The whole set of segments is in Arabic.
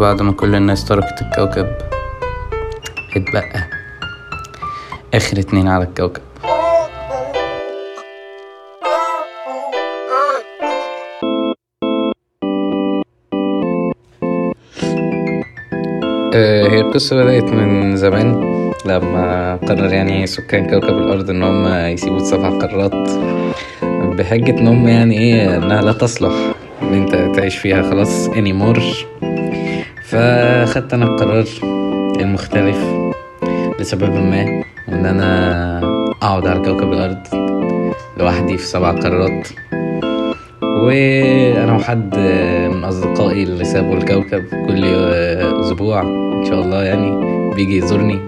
بعد ما كل الناس تركت الكوكب. اتبقى آخر اتنين على الكوكب. آه، هي القصة بدأت من زمان لما قرر يعني سكان كوكب الأرض إن هم يسيبوا السبع قارات. بحجة إن هم يعني إيه إنها لا تصلح إن أنت تعيش فيها خلاص anymore. فخدت أنا القرار المختلف لسبب ما إن أنا أقعد على كوكب الأرض لوحدي في سبع قارات وأنا وحد من أصدقائي اللي سابوا الكوكب كل أسبوع إن شاء الله يعني بيجي يزورني.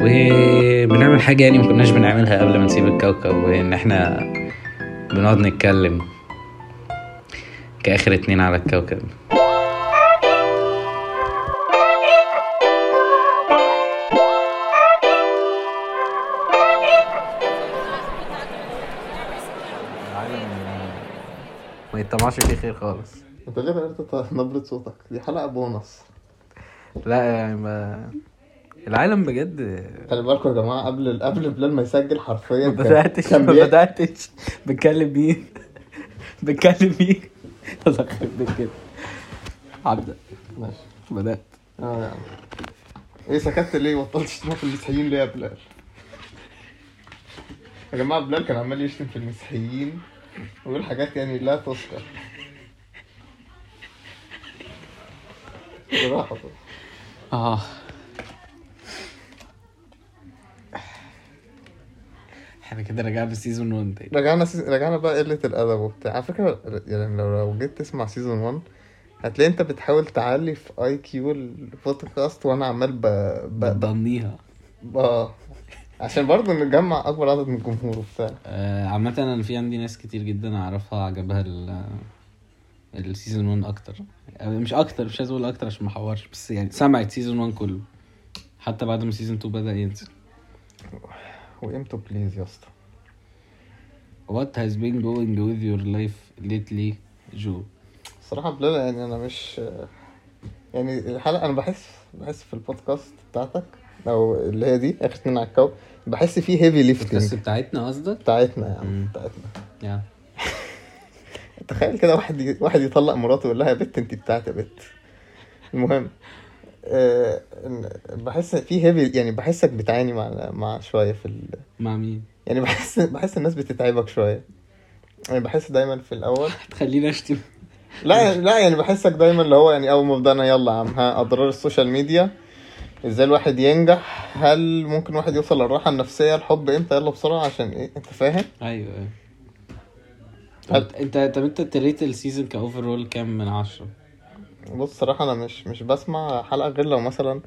وبنعمل حاجة يعني ما كناش بنعملها قبل ما نسيب الكوكب وإن إحنا بنقعد نتكلم كآخر اتنين على الكوكب. ما يطمعش فيه خير خالص. انت ليه غيرت نبرة صوتك؟ دي حلقة بونص. لا يعني ما العالم بجد خلي بالكم يا جماعة قبل قبل بلال ما يسجل حرفيا ما كان ما بدأتش. بتكلم مين؟ بتكلم مين؟ الله يخرب بيت. كده هبدأ ماشي. بدأت. آه عم. إيه سكت ليه؟ بطلت تشتم في المسيحيين ليه يا بلال؟ يا جماعة بلال كان عمال يشتم في المسيحيين. ويقول حاجات يعني لا تذكر. براحة. آه. إحنا كده رجعنا season 1 تاني. رجعنا seas... رجعنا بقى قلة الأدب وبتاع. على فكرة يعني لو لو جيت تسمع season 1 هتلاقي أنت بتحاول تعلي في IQ ال podcast وأنا عمال ب... ب... ب... بتضنيها آه. عشان برضه نجمع أكبر عدد من الجمهور وبتاع. آه، عامة أنا في عندي ناس كتير جدا أعرفها عجبها ال ال season 1 أكتر. أو مش أكتر مش عايز أقول أكتر عشان ما أحورش بس يعني سمعت season 1 كله. حتى بعد ما season 2 بدأ ينزل. وامتى please يا أسطى؟ What has been going with your life lately جو الصراحة بلال يعني أنا مش يعني الحلقة أنا بحس بحس في البودكاست بتاعتك أو اللي هي دي آخر اتنين على الكوكب بحس فيه heavy بس lifting بتاعتنا قصدك؟ بتاعتنا يعني مم. بتاعتنا. يا. تخيل كده واحد واحد يطلق مراته ويقول لها يا بت انت بتاعت يا بت. المهم آه، بحس في heavy يعني بحسك بتعاني مع مع شوية في ال... مع مين؟ يعني بحس بحس الناس بتتعبك شوية. يعني بحس دايما في الأول. هتخليني أشتم. لا لا يعني بحسك دايما اللي هو يعني أول ما بدأنا يلا يا عم ها أضرار السوشيال ميديا. إزاي الواحد ينجح؟ هل ممكن واحد يوصل للراحة النفسية الحب إمتى؟ يلا بسرعة عشان إيه انت فاهم؟ أيوه أيوه. هل- انت طب انت ت rate ال season ك overall كام من عشرة؟ بص صراحة أنا مش مش بسمع حلقة غير لو مثلا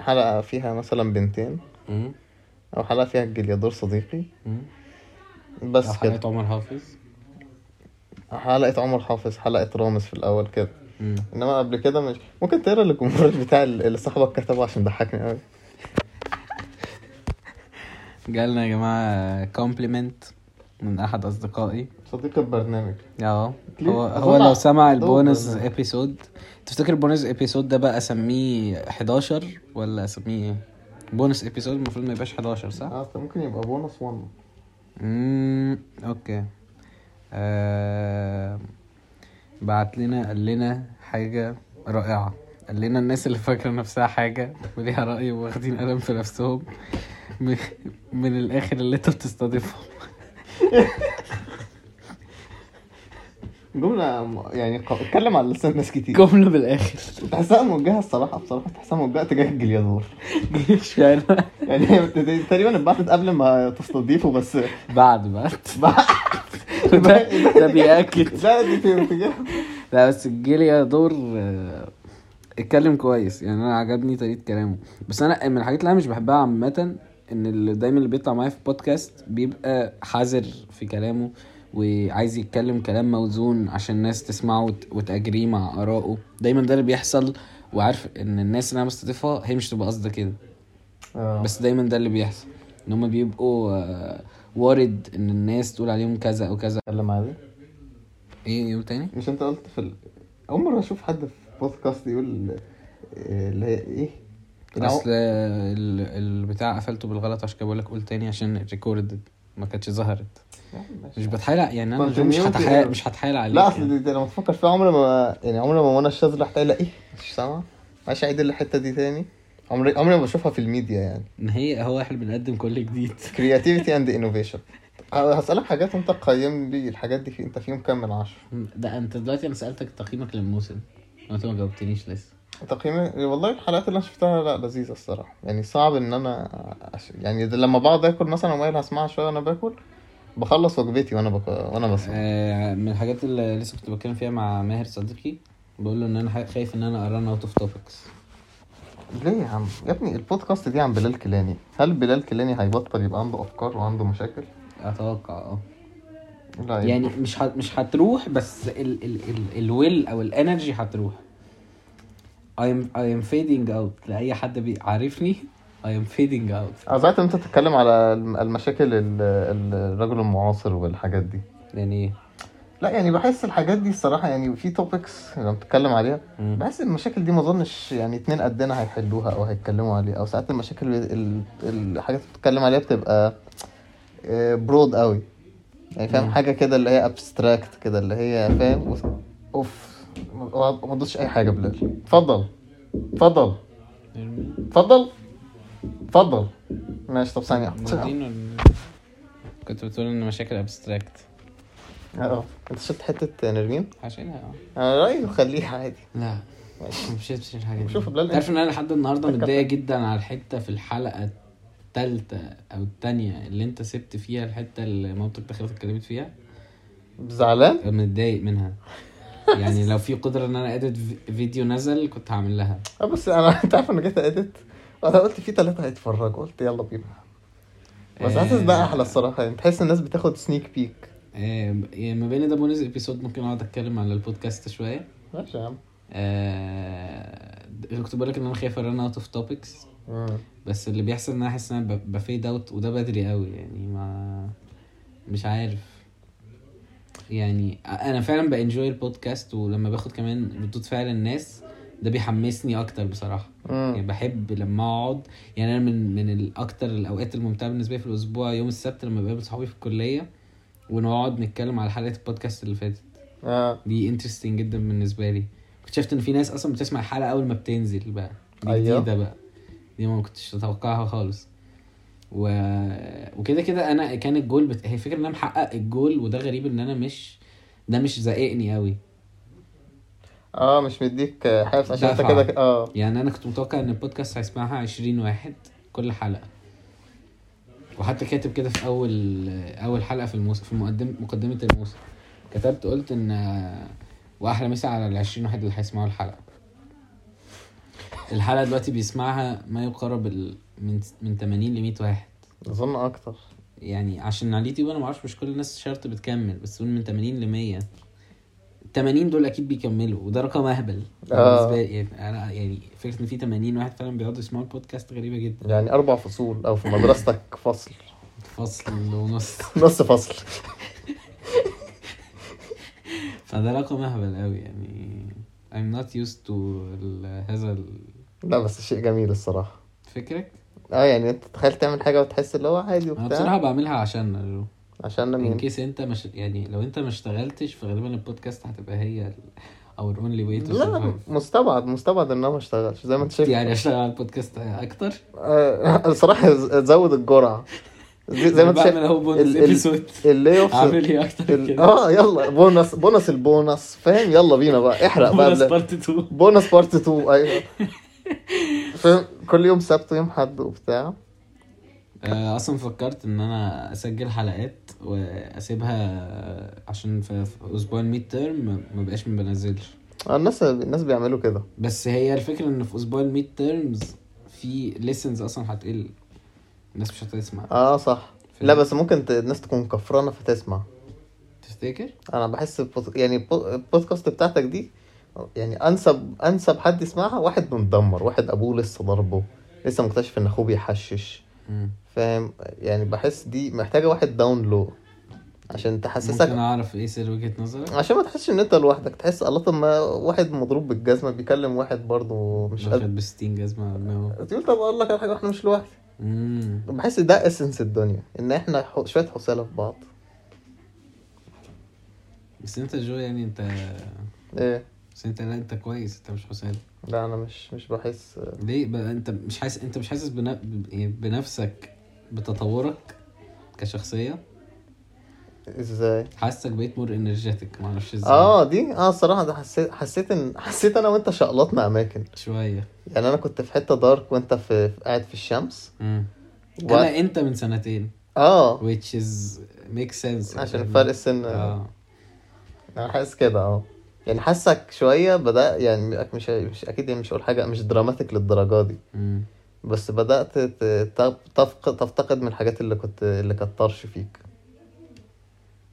حلقة فيها مثلا بنتين. مم. أو حلقة فيها الجليادور صديقي. أو بس كده حلقة عمر حافظ. حلقة عمر حافظ حلقة رامز في الأول كده. مم. إنما قبل كده مش ممكن تقرا الجمهور بتاع اللي صاحبك كتبه عشان ضحكني قوي جالنا يا جماعة كومبليمنت من أحد أصدقائي. صديق البرنامج. آه؟ هو هو لو سمع ال bonus. episode تفتكر ال bonus episode ده بقى أسميه 11 ولا أسميه إيه؟ bonus episode المفروض ما يبقاش 11 صح؟ آه ممكن يبقى بونص 1 امم okay. آه... بعت لنا قال لنا حاجة رائعة. قال لنا الناس اللي فاكرة نفسها حاجة وليها رأي واخدين قلم في نفسهم من, الآخر اللي انت بتستضيفهم. جملة يعني اتكلم على لسان ناس كتير. جملة بالآخر. تحسها موجهة الصراحة بصراحة تحسها موجهة تجاه الجليادور مش يعني يعني تقريبا اتبعتت قبل ما تستضيفه بس بعد بعد. ده ده, بيأكد. لا دي في لا بس الجيليا دور آه، اتكلم كويس. يعني أنا عجبني طريقة كلامه. بس أنا من الحاجات اللي أنا مش بحبها عامة إن اللي دايما اللي بيطلع معايا في بودكاست بيبقى حذر في كلامه. وعايز يتكلم كلام موزون عشان الناس تسمعه وت- وتأجريه مع آرائه. دايما ده اللي بيحصل وعارف إن الناس اللي أنا مستضيفها هي مش تبقى قصدها كده. آه. بس دايما ده اللي بيحصل إن هم بيبقوا آه، وارد إن الناس تقول عليهم كذا أو كذا. اتكلم عادي إيه يوم تاني مش أنت قلت في ال... أول مرة أشوف حد في بودكاست يقول آه، اللي هي إيه؟ أصل ال- البتاع قفلته بالغلط عشان كده بقول لك قول تاني عشان recorded ما كانتش ظهرت. مش بتحايل يعني أنا مش هتحايل. مش هتحايل عليك لا أصل يعني. دي, دي لما تفكر فيها عمري ما يعني عمري ما منى الشاذلي قايله إيه مش سامعه معلش عيد الحتة دي تاني. عمري عمري ما بشوفها في الميديا يعني. إن هي هو إحنا بنقدم كل جديد. creativity and innovation هسألك حاجات أنت قيم لي. الحاجات دي في أنت فيهم كام من عشرة؟ ده أنت دلوقتي أنا سألتك تقييمك للموسم. وأنت ما جاوبتنيش لسه. تقييمي والله الحلقات اللي أنا شفتها لا لذيذة الصراحة. يعني صعب إن أنا. يعني لما بقعد آكل مثلا وقايل هسمعها شوية وأنا باكل بخلص وجبتي وأنا بك... وأنا بسمع آه من الحاجات اللي لسه كنت بتكلم فيها مع ماهر صديقي بقول له إن أنا خايف إن أنا ا run out of topics ليه يا عم؟ يا ابني البودكاست دي عن بلال كيلاني هل بلال كيلاني هيبطل يبقى عنده أفكار وعنده مشاكل؟ أتوقع آه. لا يعني مش ه... مش هتروح بس ال ال ال ال will أو ال energy هتروح. I'm I am fading out لأي حد بيعرفني I am fading out. عايزك أنت تتكلم على الم- المشاكل ال- ال- الرجل المعاصر والحاجات دي. يعني إيه؟ لا يعني بحس الحاجات دي الصراحة يعني في topics لما بتتكلم عليها. مم. بحس المشاكل دي ما أظنش يعني اتنين قدنا هيحلوها أو هيتكلموا عليها. أو ساعات المشاكل ال- الحاجات اللي بتتكلم عليها بتبقى broad قوي يعني فاهم؟ مم. حاجة كده اللي هي abstract كده اللي هي فاهم؟ وس- أوف ما تدوش أي حاجة بلال اتفضل. اتفضل. اتفضل. اتفضل. ماشي طب ثانية كنت بتقول إن مشاكل abstract آه أنت شفت حتة نرمين؟ هشيلها آه. أنا رأيي خليها عادي. لا ماشي. مش شفتش الحاجة دي. شوف بلال تعرف إن أنا لحد النهارده. متضايق جدا على الحتة في الحلقة التالتة أو التانية اللي أنت سبت فيها الحتة اللي مامتك دخلت اتكلمت فيها؟ زعلان؟ متضايق منها. يعني لو في قدرة إن أنا edit فيديو نزل كنت هعمل لها. آه بس أنا انت عارف أنا جيت edit أنا قلت في ثلاثة هيتفرجوا قلت يلا بينا. بس آه. حاسس ده أحلى الصراحة يعني تحس الناس بتاخد sneak peek آه، يعني ما بين ده bonus episode ممكن أقعد أتكلم على البودكاست شوية. ماشي يا عم. آه كنت بقول لك إن أنا خايف أ run out of topics. بس اللي بيحصل إن أنا أحس إن أنا ب fade out وده بدري قوي يعني ما مش عارف. يعني أنا فعلا ب enjoy البودكاست ولما باخد كمان ردود فعل الناس ده بيحمسني أكتر بصراحة. يعني مم. بحب لما أقعد يعني أنا من من الأكتر الأوقات الممتعة بالنسبة لي في الأسبوع يوم السبت لما بقابل صحابي في الكلية ونقعد نتكلم على حلقة البودكاست اللي فاتت. آه. دي interesting جدا بالنسبة لي. اكتشفت إن في ناس أصلا بتسمع الحلقة أول ما بتنزل بقى. دي أيوه. جديدة بقى. دي ما كنتش أتوقعها خالص. و... وكده كده أنا كان الجول بت... هي فكرة إن أنا محقق الجول وده غريب إن أنا مش ده مش زاققني قوي آه مش مديك حافز عشان انت. كده آه. يعني أنا كنت متوقع إن البودكاست هيسمعها 20 واحد كل حلقة. وحتى كاتب كده في أول أول حلقة في الموسم في مقدم مقدمة الموسم. كتبت قلت إن وأحلى مسا على ال 20 واحد اللي هيسمعوا الحلقة. الحلقة دلوقتي بيسمعها ما يقارب. من من 80 ل 100 واحد. أظن أكتر. يعني عشان على اليوتيوب أنا ما أعرفش مش كل الناس شرط بتكمل بس قول من 80 ل 100 80 دول أكيد بيكملوا وده رقم أهبل آه. بالنسبة لي. يعني أنا يعني فكرة إن في 80 واحد فعلا بيقعدوا يسمعوا البودكاست غريبة جدا. يعني أربع فصول أو في مدرستك فصل. فصل ونص. نص فصل. فده رقم أهبل قوي يعني. I'm not used to هذا ال- لا بس شيء جميل الصراحة. فكرك؟ آه يعني أنت تخيل تعمل حاجة وتحس اللي هو عادي أنا بصراحة وبتاع بعملها عشان عشان ان مين كيس أنت مش يعني لو أنت ما اشتغلتش فغالبا البودكاست هتبقى هي اور اونلي واي تو لا مستبعد مستبعد إن أنا ما اشتغلش زي ما أنت شايف. يعني أشتغل على البودكاست أكتر؟ آه، الصراحة ز- زود الجرعة. زي ما أنت شايف. أهو bonus episode اللي اعمل إيه أكتر كده؟ آه يلا bonus bonus ال bonus. فاهم؟ يلا بينا بقى احرق بقى بونس بلا- part 2 bonus part 2 أيوه. فاهم؟ كل يوم سبت ويوم حد وبتاع. آه، أصلا فكرت ان أنا اسجل حلقات واسيبها عشان في أسبوع ال midterm ما بقاش ما بنزلش. آه، الناس الناس بيعملوا كده. بس هي الفكرة ان في أسبوع ال midterms في listens أصلا هتقل. الناس مش هتسمع. آه صح. لا بس ممكن ت- الناس تكون كفرانة فتسمع. تفتكر؟ أنا بحس البود- يعني البو- البودكاست بتاعتك دي يعني انسب أنسب حد يسمعها واحد متدمر واحد أبوه لسه ضربه لسه مكتشف إن أخوه بيحشش. فاهم؟ يعني بحس دي محتاجة واحد down low عشان تحسسك ممكن أعرف إيه سر وجهة نظرك؟ عشان ما تحسش إن أنت لوحدك تحس الله طب ما واحد مضروب بالجزمة بيكلم واحد برضه مش قادر ب 60 جزمة على دماغه. تقول طب أقول لك على حاجة إحنا مش لوحدي. بحس ده essence الدنيا إن إحنا شوية حثالة في بعض. بس أنت جو يعني انت إيه؟ بس أنت لا أنت كويس أنت مش حسين لا أنا مش مش بحس ليه بقى؟ أنت مش حاسس أنت مش حاسس يعني بنفسك بتطورك كشخصية؟ إزاي؟ حاسسك بقيت more energetic معرفش إزاي. آه دي آه الصراحة ده حسيت حسيت إن حسيت أنا وأنت شقلطنا أماكن. شوية. يعني أنا كنت في حتة dark وأنت في قاعد في الشمس. امم و... أنا أنت من سنتين. آه. Which is make sense. عشان فرق السن. آه. أنا حاسس كده آه. يعني حاسك شوية بدأ يعني مش مش أكيد يعني مش هقول حاجة مش dramatic للدرجة دي. امم بس بدأت ت- تف- تفقد تفتقد من الحاجات اللي كنت اللي كانت طرش فيك.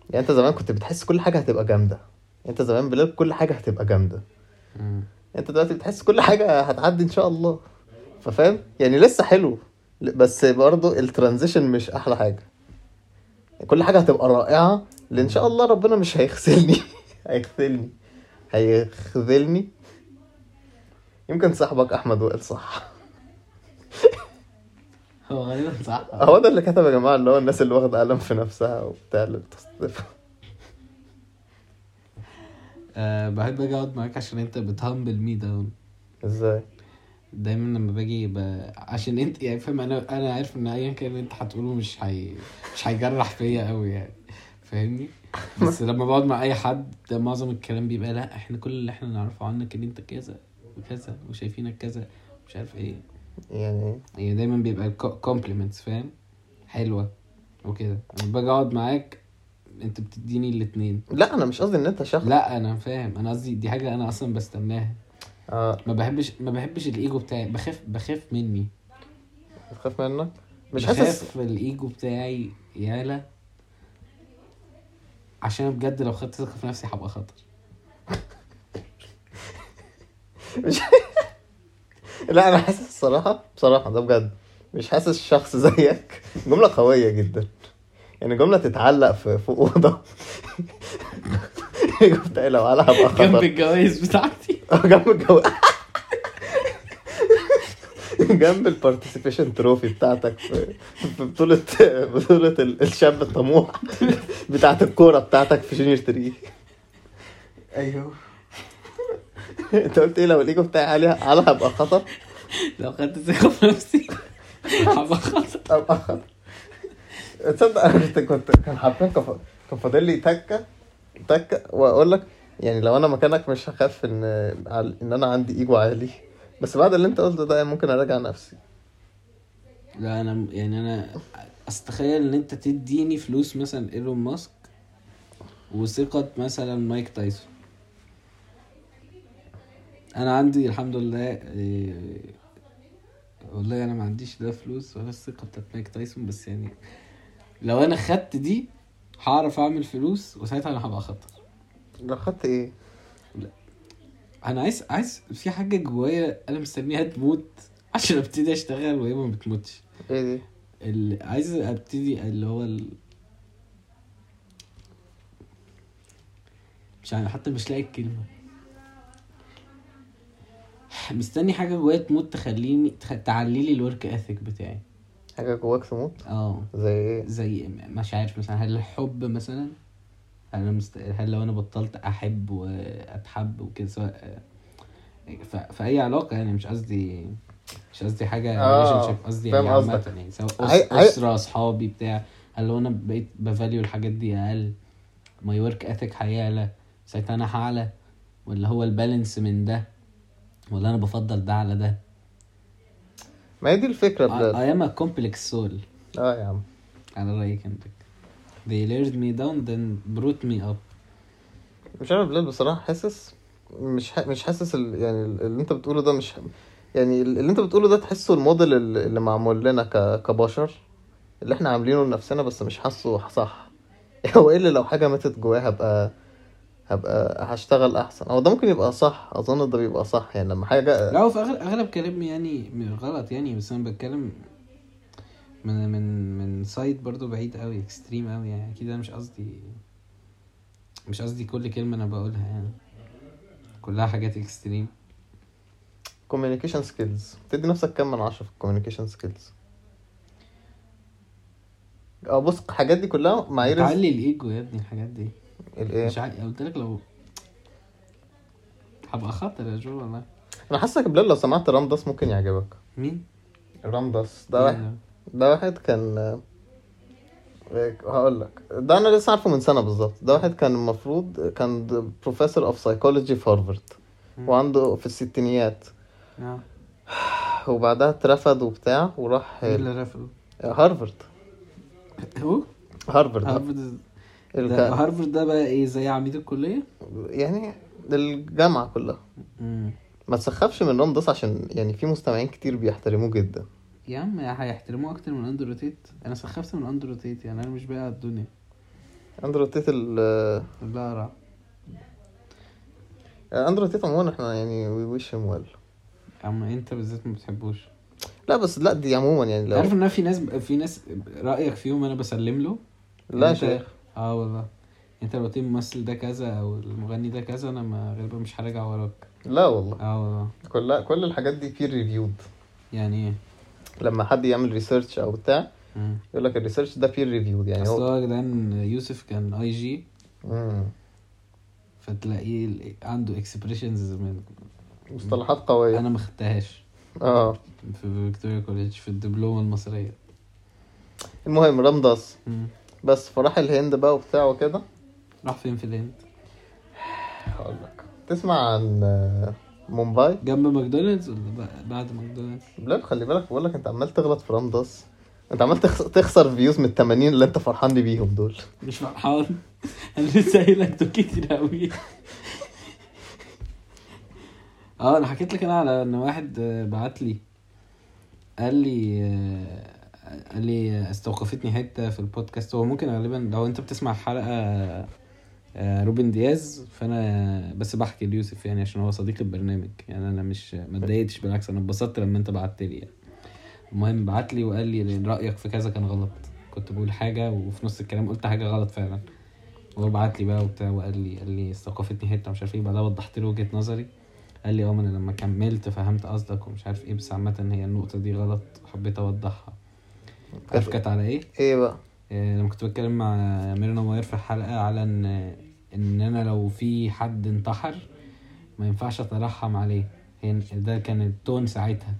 يعني انت زمان كنت بتحس كل حاجة هتبقى جامدة. انت زمان بلاد كل حاجة هتبقى جامدة. انت دلوقتي بتحس كل حاجة هتعدي إن شاء الله. ففاهم؟ يعني لسه حلو. بس برضه الترانزيشن مش أحلى حاجة. كل حاجة هتبقى رائعة لأن شاء الله ربنا مش هيغسلني. هيغسلني. هيخذلني يمكن صاحبك أحمد وائل صح. هو غالبا صح. هو ده اللي كتب يا جماعة اللي هو الناس اللي واخدة قلم في نفسها وبتاع اللي بتصطف أه بحب أجي أقعد معاك عشان أنت بتهمبل مي داون إزاي؟ دايما لما باجي ب... عشان أنت يعني فاهم أنا أنا عارف إن ايا كان أنت هتقوله مش هي... مش هيجرح فيا قوي يعني. فاهمني؟ بس لما بقعد مع أي حد ده معظم الكلام بيبقى لأ إحنا كل اللي إحنا نعرفه عنك إن أنت كذا وكذا وشايفينك كذا مش عارف إيه. يعني يعني دايما بيبقى compliments فاهم؟ حلوة وكده. لما باجي أقعد معاك أنت بتديني الاتنين. لا أنا مش قصدي إن أنت شخص. لا أنا فاهم. أنا قصدي دي حاجة أنا أصلا بستناها. آه. ما بحبش ما بحبش الإيجو بتاعي. بخاف بخاف مني. بتخاف منك؟ مش حاسس؟ بخاف الإيجو بتاعي يالا. عشان بجد لو خدت ثقة في نفسي هبقى خطر. مش لا أنا حاسس الصراحة بصراحة ده بجد مش حاسس شخص زيك. جملة قوية جدا. يعني جملة تتعلق في فوق أوضة. جبت لو على هبقى جنب خطر الجوائز بتاعتي. آه، جنب الجو جنب ال participation trophy بتاعتك في في بطولة بطولة ال- الشاب الطموح بتاعت الكورة بتاعتك في junior 3 أيوه. انت قلت إيه لو الايجو بتاعي عالي على هبقى خطر. لو خدت ثقة في نفسي هبقى خطر. ابقى خطر. تصدق أنا كنت كنت كان حرفيا كان فا- كان فاضل لي تكة تكة واقول لك يعني لو أنا مكانك مش هخاف إن إن أنا عندي إيجو عالي. بس بعد اللي أنت قلته ده ممكن أراجع نفسي. لا أنا يعني أنا أستخيل إن أنت تديني فلوس مثلا إيلون ماسك وثقة مثلا مايك تايسون. أنا عندي الحمد لله إيه، والله أنا ما عنديش لا فلوس ولا الثقة بتاعت مايك تايسون بس يعني لو أنا خدت دي هعرف اعمل فلوس وساعتها أنا هبقى خطر. لو خدت إيه؟ أنا عايز عايز في حاجة جوايا أنا مستنيها تموت عشان ابتدي اشتغل وهي ما بتموتش. إيه دي؟ اللي عايز ابتدي اللي هو ال... مش عارف حتى مش لاقي الكلمة. مستني حاجة جوايا تموت تخليني تخ... تعلي لي الورك اثيك بتاعي. حاجة جواك تموت؟ آه. زي إيه؟ زي مش عارف مثلا هل الحب مثلا؟ هل أنا مست... هل لو أنا بطلت أحب وأتحب وكده سواء ف... في أي علاقة يعني مش قصدي مش قصدي حاجة آه، relationship قصدي يعني قصدك. يعني سواء أس... أسرة أصحابي بتاع هل لو أنا بقيت ب value الحاجات دي أقل؟ my work ethic هيعلى؟ ساعتها أنا هعلى؟ ولا هو ال balance من ده؟ ولا أنا بفضل ده على ده. ما هي دي الفكرة بجد. I am a complex soul. آه يا عم. على رأي كندريك they lured me down then brought me up. مش عارف بلال بصراحة حاسس مش ح... مش حاسس ال... يعني اللي أنت بتقوله ده مش يعني اللي أنت بتقوله ده تحسه الموديل اللي معمول لنا ك... كبشر اللي إحنا عاملينه لنفسنا بس مش حاسه صح. هو إيه اللي لو حاجة ماتت جوايا هبقى هبقى هشتغل أحسن. هو ده ممكن يبقى صح. أظن ده بيبقى صح يعني لما حاجة لا هو في أغلب, أغلب كلامي يعني غلط يعني بس أنا بتكلم من من من side برضو بعيد قوي extreme قوي يعني. أكيد أنا مش قصدي مش قصدي كل كلمة أنا بقولها يعني. كلها حاجات extreme communication skills تدي نفسك كام من عشرة في ال communication skills آه بص الحاجات دي كلها معايير تعلي الإيجو يا ابني الحاجات دي. الإيه؟ مش عارف قلت لك لو هبقى خطر يا جو والله. أنا حاسك بلال لو سمعت رامداس ممكن يعجبك. مين؟ رامداس ده واحد ده؟ واحد كان هقول لك. ده أنا لسه عارفه من سنة بالظبط. ده واحد كان المفروض كان professor of psychology في هارفارد مم. وعنده في الستينيات. آه. وبعدها اترفد وبتاع وراح إيه اللي رفده؟ هارفارد هو؟ هارفارد هارفرد ده الك- هارفرد ده بقى إيه زي عميد الكلية؟ يعني الجامعة كلها. امم ما تسخفش من رامداس عشان يعني في مستمعين كتير بيحترموه جدا. يا عم هيحترموه أكتر من أندرو تيت أنا سخفت من أندرو تيت يعني أنا مش باقي على الدنيا. أندرو تيت ال لا ارى أندرو تيت عموما إحنا يعني we wish him well عم أنت بالذات ما بتحبوش. لا بس لا دي عموما يعني لو عارف إن في ناس في ناس رأيك فيهم أنا بسلم له؟ لا يا أنت- شيخ. آه والله. انت لو قلت لي الممثل ده كذا أو المغني ده كذا أنا ما غالبا مش هرجع وراك. لا والله. آه والله. كل كل الحاجات دي peer reviewed يعني إيه؟ لما حد يعمل research أو بتاع. يقول لك ال research ده peer reviewed يعني اصل هو جدعان يوسف كان IG. فتلاقيه عنده expressions من مصطلحات قوية. أنا ما خدتهاش. آه. في فيكتوريا كوليدج في الدبلومة المصرية. المهم رمضاس. مم. بس فراح الهند بقى وبتاع وكده. راح فين في الهند؟ هقول لك. تسمع عن آه، مومباي؟ جنب ماكدونالدز ولا بعد ماكدونالدز؟ بلال خلي بالك بقول لك انت عمال تغلط في رمضاس انت عمال تخس- تخسر views من ال 80 اللي انت فرحان بيهم دول. مش فرحان. أنا لسه قايل لك دول كتير قوي. آه أنا حكيت لك أنا على ان واحد آه، بعت لي قال لي قال لي استوقفتني حتة في البودكاست. هو ممكن غالبا لو أنت بتسمع الحلقة آه، روبن دياز فأنا بس بحكي ليوسف يعني عشان هو صديق البرنامج. يعني أنا مش ما اتضايقتش بالعكس أنا اتبسطت لما أنت بعت لي يعني. المهم بعت لي وقال لي رأيك في كذا كان غلط. كنت بقول حاجة وفي نص الكلام قلت حاجة غلط فعلا. هو بعت لي بقى وبتاع وقال لي قال لي استوقفتني حتة مش عارف إيه. بعدها وضحت له وجهة نظري. قال لي آه أنا لما كملت فهمت قصدك ومش عارف إيه. بس عامة هي النقطة دي غلط حبيت أوضحها. عارف كانت على إيه؟ إيه بقى؟ آه، لما كنت بتكلم مع ميرنا ماير في الحلقة على ان إن أنا لو في حد انتحر ما ينفعش أترحم عليه. هي ده كان التون ساعتها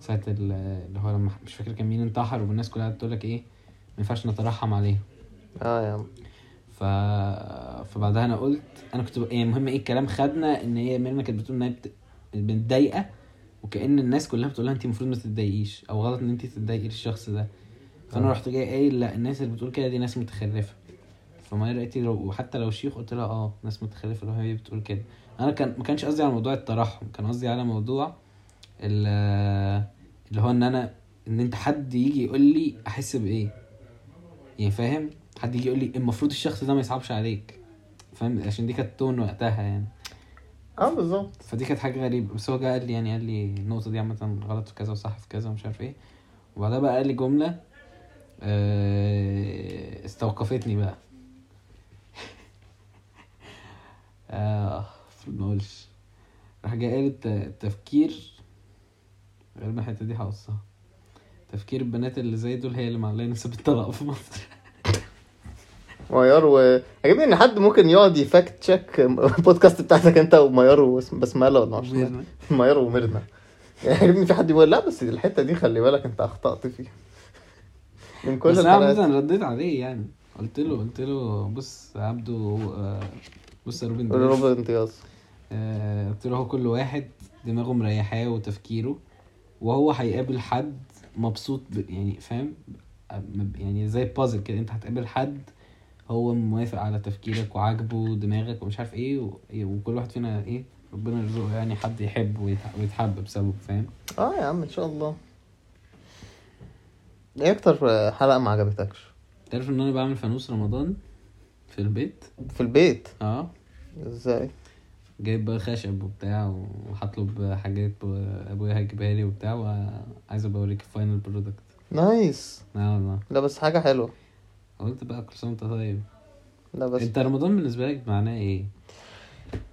ساعة ال- اللي هو لما مش فاكر كان مين انتحر والناس كلها بتقول لك إيه ما ينفعش نترحم عليه. آه يا عم. ف... فبعدها أنا قلت أنا كنت ب... يعني المهم إيه الكلام خدنا إن هي ميرنا كانت بتقول ان هي بت... متضايقة وكأن الناس كلها بتقول لها انت المفروض ما تتضايقيش أو غلط إن انت تتضايقي للشخص ده. فأنا. رحت جاي قايل لا الناس اللي بتقول كده دي ناس متخلفه فما لي لو وحتى لو شيخ قلت لها آه ناس متخلفه لو هي بتقول كده. أنا كان ما كانش قصدي على موضوع الترحم كان قصدي على موضوع ال- اللي هو إن أنا إن أنت حد يجي يقول لي أحس بإيه. يعني فاهم؟ حد يجي يقول لي المفروض الشخص ده ما يصعبش عليك. فاهم؟ عشان دي كانت تون وقتها يعني. آه بالظبط. فدي كانت حاجة غريبة. بس هو جه قال لي يعني قال لي النقطة دي عامة غلط في كذا وصح في كذا ومش عارف إيه. وبعدها بقى قال لي جملة آه، استوقفتني بقى. آه ما اقولش راح جاي قال الت- التفكير غالبا الحتة دي هقصها تفكير البنات اللي زي دول هي اللي معلقة نفسها بالطلاق في مصر. ميار و عجبني إن حد ممكن يقعد ي fact check البودكاست بتاعتك أنت وميار وبسمله ولا معرفش. ميار وميرنا. عجبني في حد يقول لا بس الحتة دي خلي بالك أنت أخطأت فيها. من كل بس أنا رديت عليه يعني. قلت له قلت له بص عبده بص يا روبن روبن امتياز آه، قلت له هو كل واحد دماغه مريحاه وتفكيره وهو هيقابل حد مبسوط. يعني فاهم؟ يعني زي بازل كده أنت هتقابل حد هو موافق على تفكيرك وعاجبه دماغك ومش عارف إيه و... وكل واحد فينا إيه ربنا يرزقه يعني حد يحب ويتح... ويتحب بسببه فاهم؟ آه يا عم ان شاء الله. إيه أكتر حلقة ما عجبتكش؟ تعرف ان أنا بعمل فانوس رمضان في البيت؟ في البيت؟ آه. إزاي؟ جايب بقى خشب وبتاع وهطلب حاجات ابويا هيجيبها لي وبتاع وعايز ابقى اوريك ال final product nice. آه والله. لا بس حاجة حلوة. قلت بقى وانت طيب. لا بس انت رمضان بالنسبة لك معناه إيه؟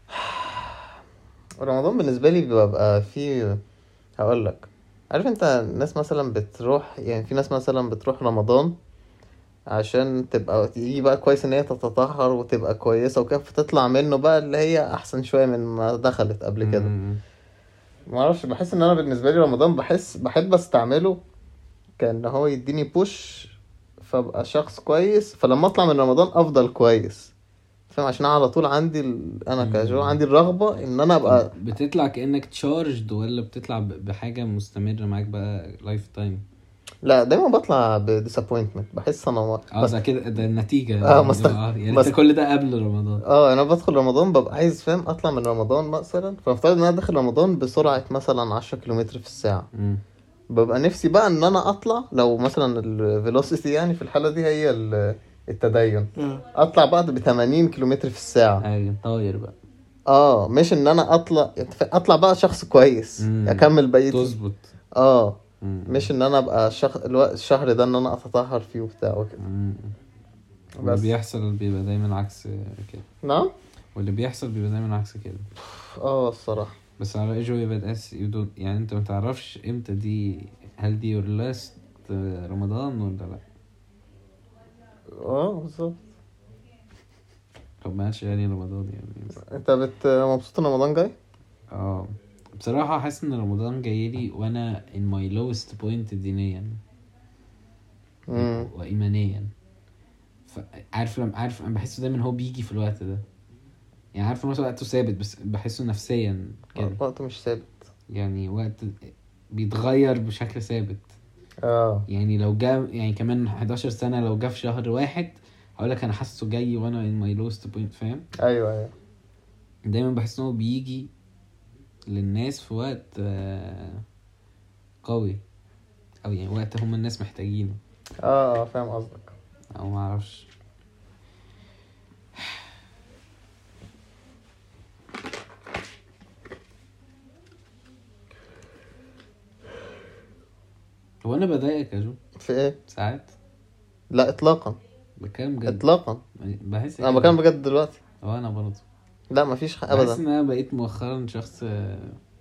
رمضان بالنسبة لي بيبقى فيه هقول لك عارف انت الناس مثلا بتروح يعني في ناس مثلا بتروح رمضان عشان تبقى تيجي بقى كويس إن هي تتطهر وتبقى كويسة وكده فتطلع منه بقى اللي هي أحسن شوية من ما دخلت قبل كده. أعرفش بحس إن أنا بالنسبة لي رمضان بحس بحب أستعمله كأن هو يديني push فابقى شخص كويس فلما أطلع من رمضان أفضل كويس فاهم عشان أنا على طول عندي ال... أنا. كجو عندي الرغبة إن أنا أبقى بتطلع كأنك charged ولا بتطلع بحاجة مستمرة معاك بقى lifetime؟ لا دايما بطلع ب disappointment بحس أنا آه بس ده كده ده النتيجة آه، مست- آه، يعني انت كل ده قبل رمضان آه أنا بدخل رمضان ببقى عايز فاهم أطلع من رمضان مثلا فافترض إن أنا داخل رمضان بسرعة مثلا 10 كيلومتر في الساعة مم. ببقى نفسي بقى إن أنا أطلع لو مثلا الفيلوسيتي يعني في الحالة دي هي ال- التدين. أطلع بقى ب 80 كيلومتر في الساعة. أيوه طاير بقى. آه مش إن أنا أطلع أطلع بقى شخص كويس مم. أكمل بقية تظبط. آه مم. مش إن أنا أبقى شخ... الوقت الشهر ده إن أنا أتطهر فيه وبتاع وكده. بس. بيحصل بيبقى دايما عكس كده. نعم؟ واللي بيحصل بيبقى دايما عكس كده. آه الصراحة. بس على ايجو يبقى تأس يدو يعني أنت ما تعرفش إمتى دي هل دي your last رمضان ولا لأ؟ آه بالظبط. طب ما قالش يعني رمضان يعني. أنت بت مبسوط إن رمضان جاي؟ آه. بصراحة حاسس إن رمضان جاي لي وأنا in my lowest point دينيا. وايمانيا. ف- عارف لما عارف أنا بحسه دايما هو بيجي في الوقت ده. يعني عارف إن هو وقته ثابت بس بحسه نفسيا كده. وقته مش ثابت. يعني وقت بيتغير بشكل ثابت. آه. يعني لو جا يعني كمان 11 سنة لو جه في شهر واحد هقول لك أنا حاسه جاي وأنا in my lowest point فاهم؟ أيوه أيوه. دايما بحس إن هو بيجي للناس في وقت آه، قوي. أو يعني وقت هم الناس محتاجينه. آه آه فاهم قصدك. أو ما هو أنا بضايقك يا جو. في إيه؟ ساعات. لا اطلاقا. بتكلم بجد؟ اطلاقا. بحس أنا بكلم بجد دلوقتي. هو أنا برضه. لا مفيش ح- بحس ابدا إن أنا بقيت مؤخرا شخص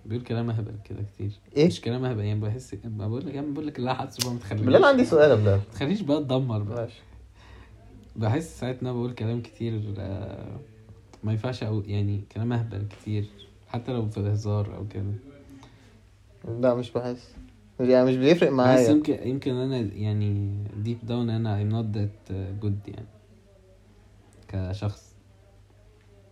بيقول كلام أهبل كده كتير. إيه؟ مش كلام أهبل يعني بحس بقول لك يعني بقول لك أنا حاسه بقى ما تخلينيش بالله عندي سؤال يا بلال ما تخلينيش بقى اتدمر بقى. ماشي. بحس ساعات إن أنا بقول كلام كتير آه، ما ينفعش أو يعني كلام أهبل كتير. حتى لو في هزار أو كده. لا مش بحس. يعني مش بيفرق معايا. يمكن يمكن أنا يعني deep down أنا I'm not that good يعني. كشخص.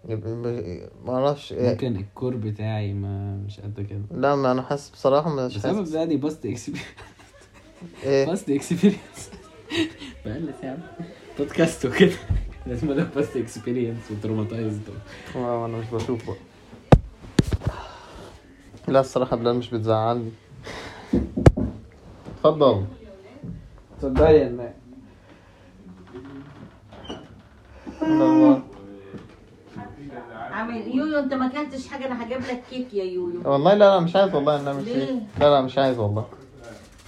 ما أعرفش. ممكن ال core بتاعي ما مش قد كده. لا ما أنا حاسس بصراحة مش بسبب حاسس. ده دي past experience إيه؟ past experience بقلت يا عم. بودكاست وكده. لازم أقول لك past experience و traumatized ما أنا مش بشوف بقى لا الصراحة بلال مش بتزعلني. اتفضل إن الله. عامل يويو أنت ما أكلتش حاجة أنا هجيب لك كيك يا يويو والله لا لا مش عايز والله ان أنا مش ليه؟ لا لا مش عايز والله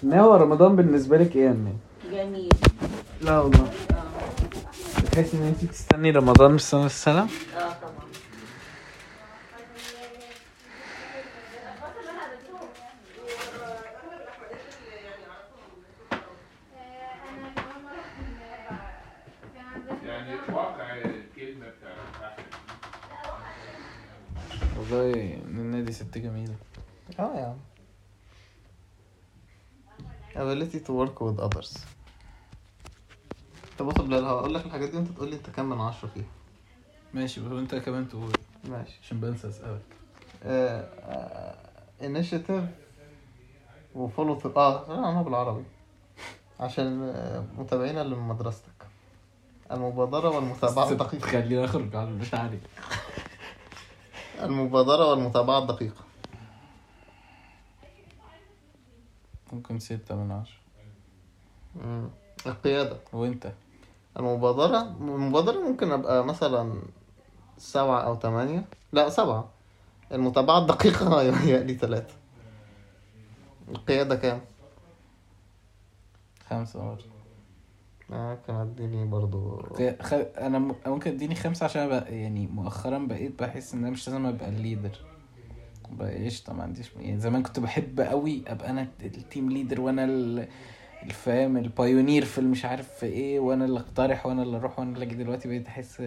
ما هو رمضان بالنسبة لك إيه يا مان؟ جميل لا والله بتحسي إن أنت بتستني رمضان السنة السنة؟ آه طبعا والله النادي دي ست جميلة. آه يا عم. Ability to work with others. طب يا بلال هقول لك الحاجات دي وأنت تقول لي أنت كام من عشرة فيها ماشي وانت كمان تقول. ماشي. عشان بنسى أسألك. آه، آه، initiative وفولو ثرو آه لا أنا بالعربي. عشان متابعينا اللي من مدرستك. المبادرة والمتابعة الدقيقة. خليني اخرج على مشاعري المبادرة والمتابعة الدقيقة. ممكن ستة من عشرة مم. القيادة. وانت؟ المبادرة المبادرة ممكن أبقى مثلا سبعة أو تمانية. لا سبعة. المتابعة الدقيقة هي لي ثلاثة القيادة كام؟ خمسة برضه. كان اديني برضو. خ... أنا م- ممكن أديني خمسة عشان بقى يعني مؤخرا بقيت بحس إن أنا مش لازم أبقى ال leader بقى قشطة ما عنديش يعني زمان كنت بحب قوي أبقى أنا ال team leader وأنا ال- الفام ال pioneer في المش عارف في إيه وأنا اللي أقترح وأنا اللي أروح وأنا اللي أجي. دلوقتي بقيت أحس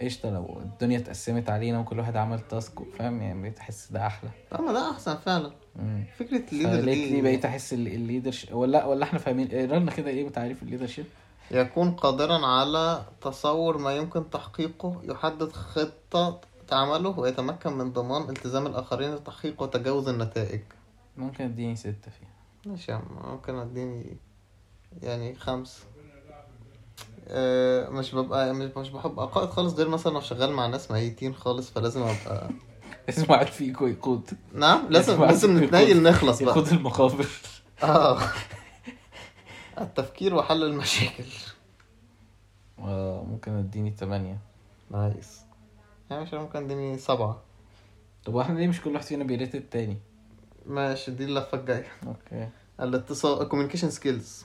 قشطة لو الدنيا اتقسمت علينا وكل واحد عمل task فاهم يعني بقيت أحس ده أحلى. آه ما ده أحسن فعلا. مم. فكرة ال leader دي بقيت أحس ال leader ولا ولا إحنا فاهمين اقرا لنا كده إيه بتعريف ال leadership يكون قادرا على تصور ما يمكن تحقيقه يحدد خطة عمله ويتمكن من ضمان التزام الآخرين لتحقيق وتجاوز النتائج. ممكن أديني ستة فيها. ماشي يا عم ممكن أديني يعني خمس. أه مش ببقى مش, مش بحب ابقى قائد خالص غير مثلا لو شغال مع ناس ميتين خالص فلازم أبقى اسمه واحد فيكو يقود. نعم لازم اسمع لازم نتنيل نخلص بقى. يقود المخابر آه. التفكير وحل المشاكل. آه، ممكن اديني تمانية. nice. يعني مش ممكن اديني سبعة. طب وإحنا ليه مش كل واحد فينا بي rate التاني؟ ماشي دي اللفة الجاية. okay. الاتصال communication skills.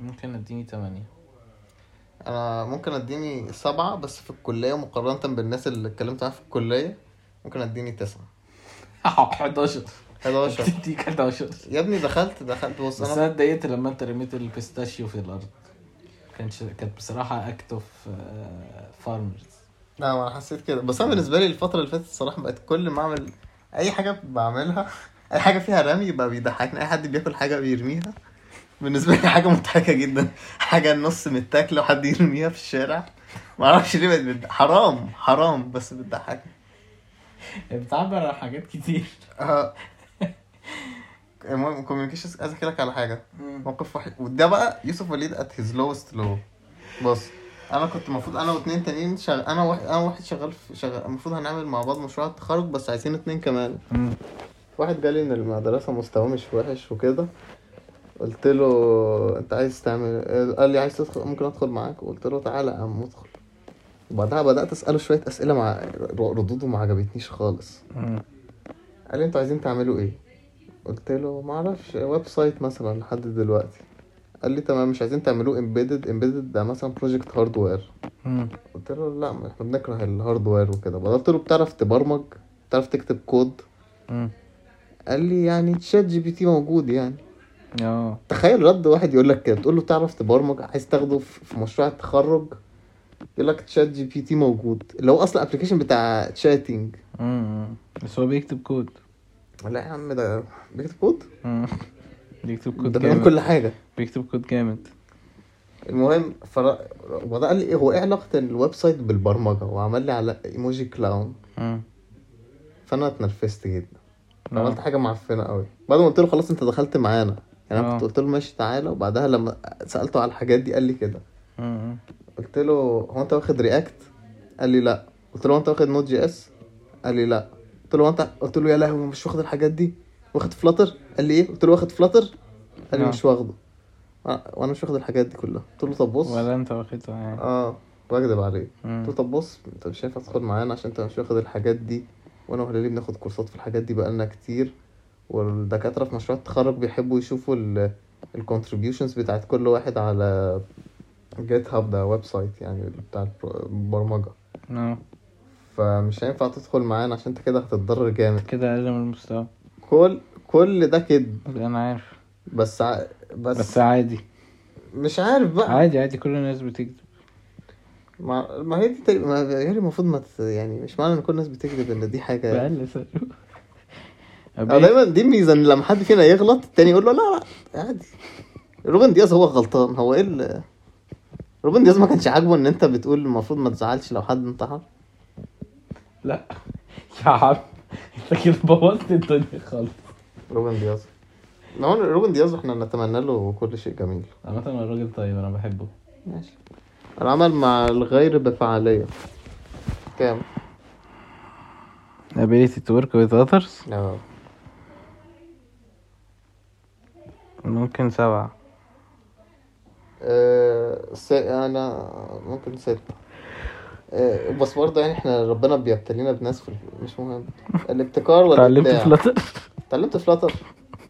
ممكن اديني تمانية. أنا ممكن اديني سبعة بس في الكلية مقارنة بالناس اللي اتكلمت معاها في الكلية ممكن اديني تسعة. 11 11 تديك 11 يا ابني دخلت دخلت. بص بس أنا أنا اتضايقت لما أنت رميت ال pistachio في الأرض. كانش كانت بصراحة act of farmers لا ما أنا حسيت كده. بس أنا بالنسبة لي الفترة اللي فاتت الصراحة بقت كل ما أعمل أي حاجة بعملها أي حاجة فيها رمي يبقى بيضحكني. أي حد بياكل حاجة بيرميها بالنسبة لي حاجة مضحكة جدا. حاجة النص متاكلة وحد يرميها في الشارع. ما أعرفش ليه بقت. حرام حرام بس بتضحكني. بتعبر عن حاجات كتير. آه. المهم communication عايز أحكي لك على حاجة. موقف واحد وده بقى يوسف وليد at his lowest low بص أنا كنت المفروض أنا واتنين تانيين شغ... أنا واحد أنا واحد شغال في شغال المفروض هنعمل مع بعض مشروع التخرج بس عايزين اتنين كمان. واحد جالي ان المدرسة مستواه مش وحش وكده. قلت له أنت عايز تعمل قال لي عايز تدخل ممكن أدخل معاك. قلت له تعالى يا عم ادخل. وبعدها بدأت أسأله شوية أسئلة مع ردوده ما عجبتنيش خالص. قال لي أنتوا عايزين تعملوا إيه؟ قلت له ما أعرفش website مثلا لحد دلوقتي. قال لي تمام مش عايزين تعملوه embedded embedded ده مثلا project hardware قلت له لا ما إحنا بنكره ال hardware وكده. قلت له بتعرف تبرمج؟ بتعرف تكتب كود قال لي يعني ChatGPT موجود يعني. آه. تخيل رد واحد يقول لك كده تقول له تعرف تبرمج؟ عايز تاخده في في مشروع التخرج؟ يقول لك ChatGPT موجود. اللي هو أصلا application بتاع chatting بس هو بيكتب كود لا يا عم ده بيكتب كود. بيكتب كود ده جامد. كل حاجة. بيكتب كود جامد. المهم فر... وده قال لي إيه هو إيه علاقة ال website بالبرمجة؟ وعمل لي على emoji clown. فأنا اتنرفزت جدا. عملت حاجة معفنة قوي بعد ما قلت له خلاص أنت دخلت معانا. يعني أنا آه. كنت قلت له ماشي تعالى. وبعدها لما سألته على الحاجات دي قال لي كده. قلت له هو أنت واخد React؟ قال لي لا. قلت له هو أنت واخد Node.js؟ قال لي لا. قلت له انت قلت له يا لهوي مش واخد الحاجات دي. واخد Flutter قال لي إيه؟ قلت له واخد Flutter قال لي آه. مش واخده. آه، وأنا مش واخد الحاجات دي كلها. قلت له طب بص. ولا أنت واخدها يعني. آه بكدب عليه. قلت له طب بص أنت مش هينفع تدخل معانا عشان أنت مش واخد الحاجات دي. وأنا وهلالي بناخد كورسات في الحاجات دي بقالنا كتير والدكاترة في مشروع التخرج بيحبوا يشوفوا ال ال contributions بتاعت كل واحد على GitHub ده website يعني بتاع البر- البرمجة آه. فمش هينفع تدخل معانا عشان انت كده هتتضرر جامد. كده أقل من المستوى. كل كل ده كدب أنا عارف. بس ع... بس, بس عادي. مش عارف بقى. عادي عادي كل الناس بتكذب. ما, ما هي دي تقريبا ما هي المفروض ما ت... يعني مش معنى إن كل الناس بتكذب إن دي حاجة. بقل أو دايما دي ميزه إن لما حد فينا يغلط التاني يقول له لا لا عادي. روبن دياز هو غلطان. هو إيه ال روبن دياز ما كانش عاجبه إن أنت بتقول المفروض ما تزعلش لو حد انتحر. لا. يا عم انت كده بوظت الدنيا خالص. روبن دياز. هو روبن دياز إحنا نتمنى له كل شيء جميل. عامة هو الراجل طيب أنا بحبه. ماشي. العمل مع الغير بفعالية. كام؟ ability to work with others. آه ممكن سبعة. آه، س... أنا ممكن ستة. بس برضه يعني إحنا ربنا بيبتلينا بناس في مش مهم. الابتكار ولا اتعلمت؟ Flutter اتعلمت Flutter